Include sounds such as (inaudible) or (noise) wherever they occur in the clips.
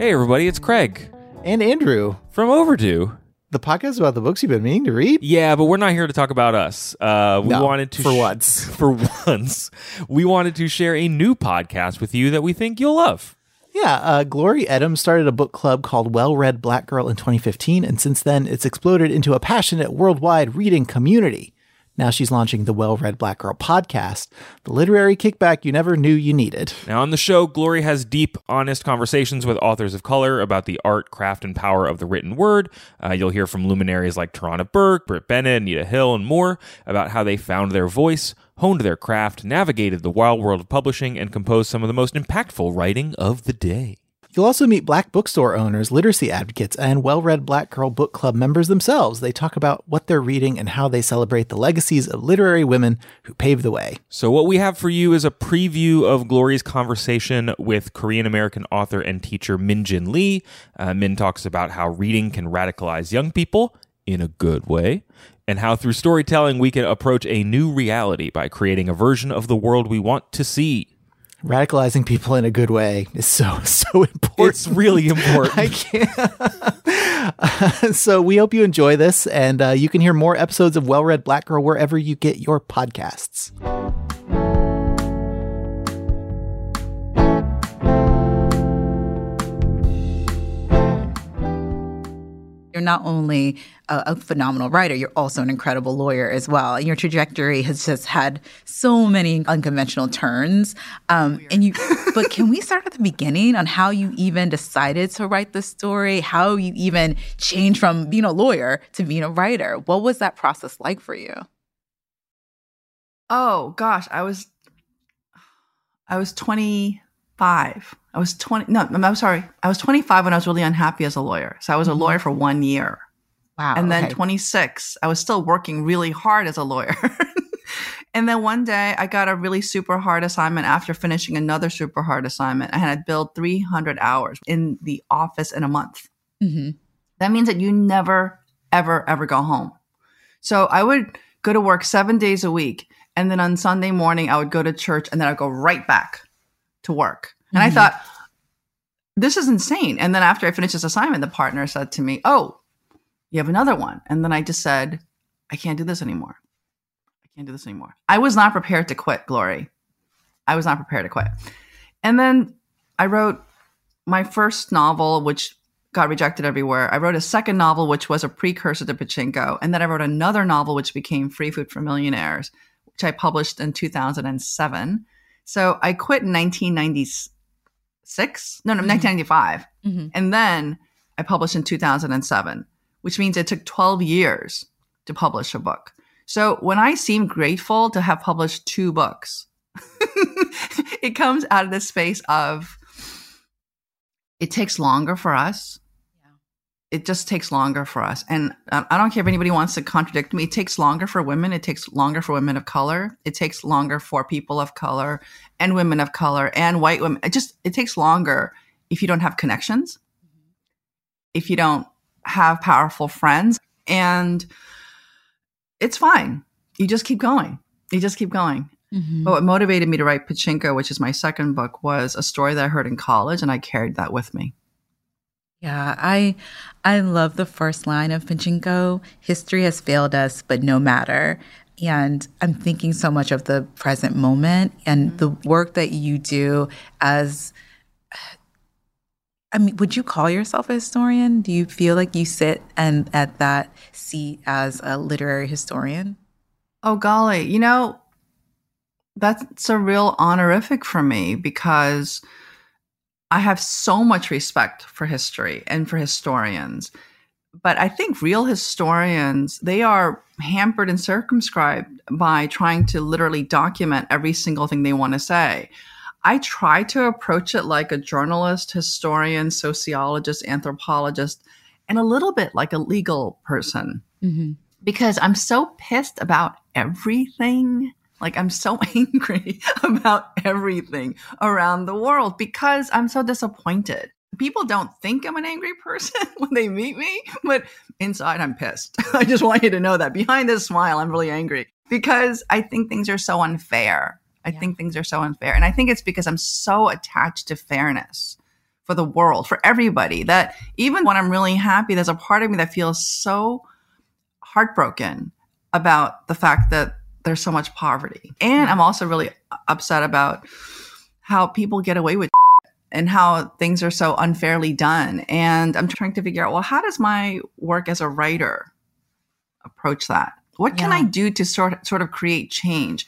Hey, everybody, it's Craig and Andrew from Overdue. The podcast about the books you've been meaning to read. Yeah, but we're not here to talk about us. Uh, we No, wanted to for once. (laughs) For once, we wanted to share a new podcast with you that we think you'll love. Yeah, uh, Glory Edim started a book club called Well Read Black Girl in 2015, and since then it's exploded into a passionate worldwide reading community. Now she's launching the Well Read Black Girl podcast, the literary kickback you never knew you needed. Now, on the show, Glory has deep, honest conversations with authors of color about the art, craft, and power of the written word. Uh, you'll hear from luminaries like Tarana Burke, Britt Bennett, Anita Hill, and more about how they found their voice, honed their craft, navigated the wild world of publishing, and composed some of the most impactful writing of the day. You'll also meet black bookstore owners, literacy advocates, and well read Black Girl Book Club members themselves. They talk about what they're reading and how they celebrate the legacies of literary women who paved the way. So, what we have for you is a preview of Glory's conversation with Korean American author and teacher Min Jin Lee. Uh, Min talks about how reading can radicalize young people in a good way, and how through storytelling we can approach a new reality by creating a version of the world we want to see. Radicalizing people in a good way is so, (laughs) so important. It's really important. (laughs) I can't. (laughs) so we hope you enjoy this, and uh, you can hear more episodes of Well Read Black Girl wherever you get your podcasts. You're not only a, a, phenomenal writer, you're also an incredible lawyer as well. And your trajectory has just had so many unconventional turns. Um, and you, (laughs) but can we start at the beginning on how you even decided to write the story? How you even changed from being a lawyer to being a writer? What was that process like for you? Oh gosh, I was, I was 25. I was 20. No, I'm sorry. I was 25 when I was really unhappy as a lawyer. So I was a lawyer for one year. Wow. And then okay. 26, I was still working really hard as a lawyer. (laughs) and then one day I got a really super hard assignment after finishing another super hard assignment. I had billed 300 hours in the office in a month. Mm-hmm. That means that you never, ever, ever go home. So I would go to work seven days a week. And then on Sunday morning, I would go to church and then I'd go right back to work. And mm-hmm. I thought, this is insane. And then after I finished this assignment, the partner said to me, Oh, you have another one. And then I just said, I can't do this anymore. I can't do this anymore. I was not prepared to quit, Glory. I was not prepared to quit. And then I wrote my first novel, which got rejected everywhere. I wrote a second novel, which was a precursor to Pachinko. And then I wrote another novel, which became Free Food for Millionaires, which I published in 2007. So I quit in 1996 six no no 1995 mm-hmm. and then i published in 2007 which means it took 12 years to publish a book so when i seem grateful to have published two books (laughs) it comes out of the space of it takes longer for us. It just takes longer for us and i don't care if anybody wants to contradict me it takes longer for women it takes longer for women of color it takes longer for people of color and women of color and white women. It just it takes longer if you don't have connections, if you don't have powerful friends, and it's fine. You just keep going. You just keep going. Mm-hmm. But what motivated me to write Pachinko, which is my second book, was a story that I heard in college, and I carried that with me. Yeah, I I love the first line of Pachinko. History has failed us, but no matter. And I'm thinking so much of the present moment and mm-hmm. the work that you do as I mean, would you call yourself a historian? Do you feel like you sit and at that seat as a literary historian? Oh golly, you know, that's a real honorific for me because I have so much respect for history and for historians. But I think real historians, they are hampered and circumscribed by trying to literally document every single thing they want to say. I try to approach it like a journalist, historian, sociologist, anthropologist, and a little bit like a legal person Mm-hmm. because I'm so pissed about everything. Like I'm so (laughs) angry about everything around the world because I'm so disappointed. People don't think I'm an angry person (laughs) when they meet me, but inside I'm pissed. (laughs) I just want you to know that behind this smile, I'm really angry because I think things are so unfair. I Yeah. think things are so unfair. And I think it's because I'm so attached to fairness for the world, for everybody, that even when I'm really happy, there's a part of me that feels so heartbroken about the fact that there's so much poverty. And I'm also really upset about how people get away with and how things are so unfairly done. And I'm trying to figure out, well, how does my work as a writer approach that? What can Yeah. I do to sort sort of create change?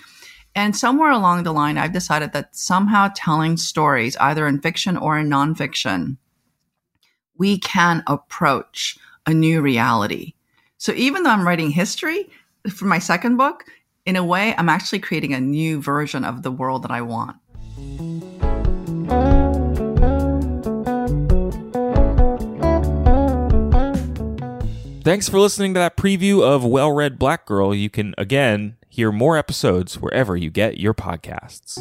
And somewhere along the line, I've decided that somehow telling stories, either in fiction or in nonfiction, we can approach a new reality. So even though I'm writing history for my second book, in a way, I'm actually creating a new version of the world that I want. Thanks for listening to that preview of Well Read Black Girl. You can, again, hear more episodes wherever you get your podcasts.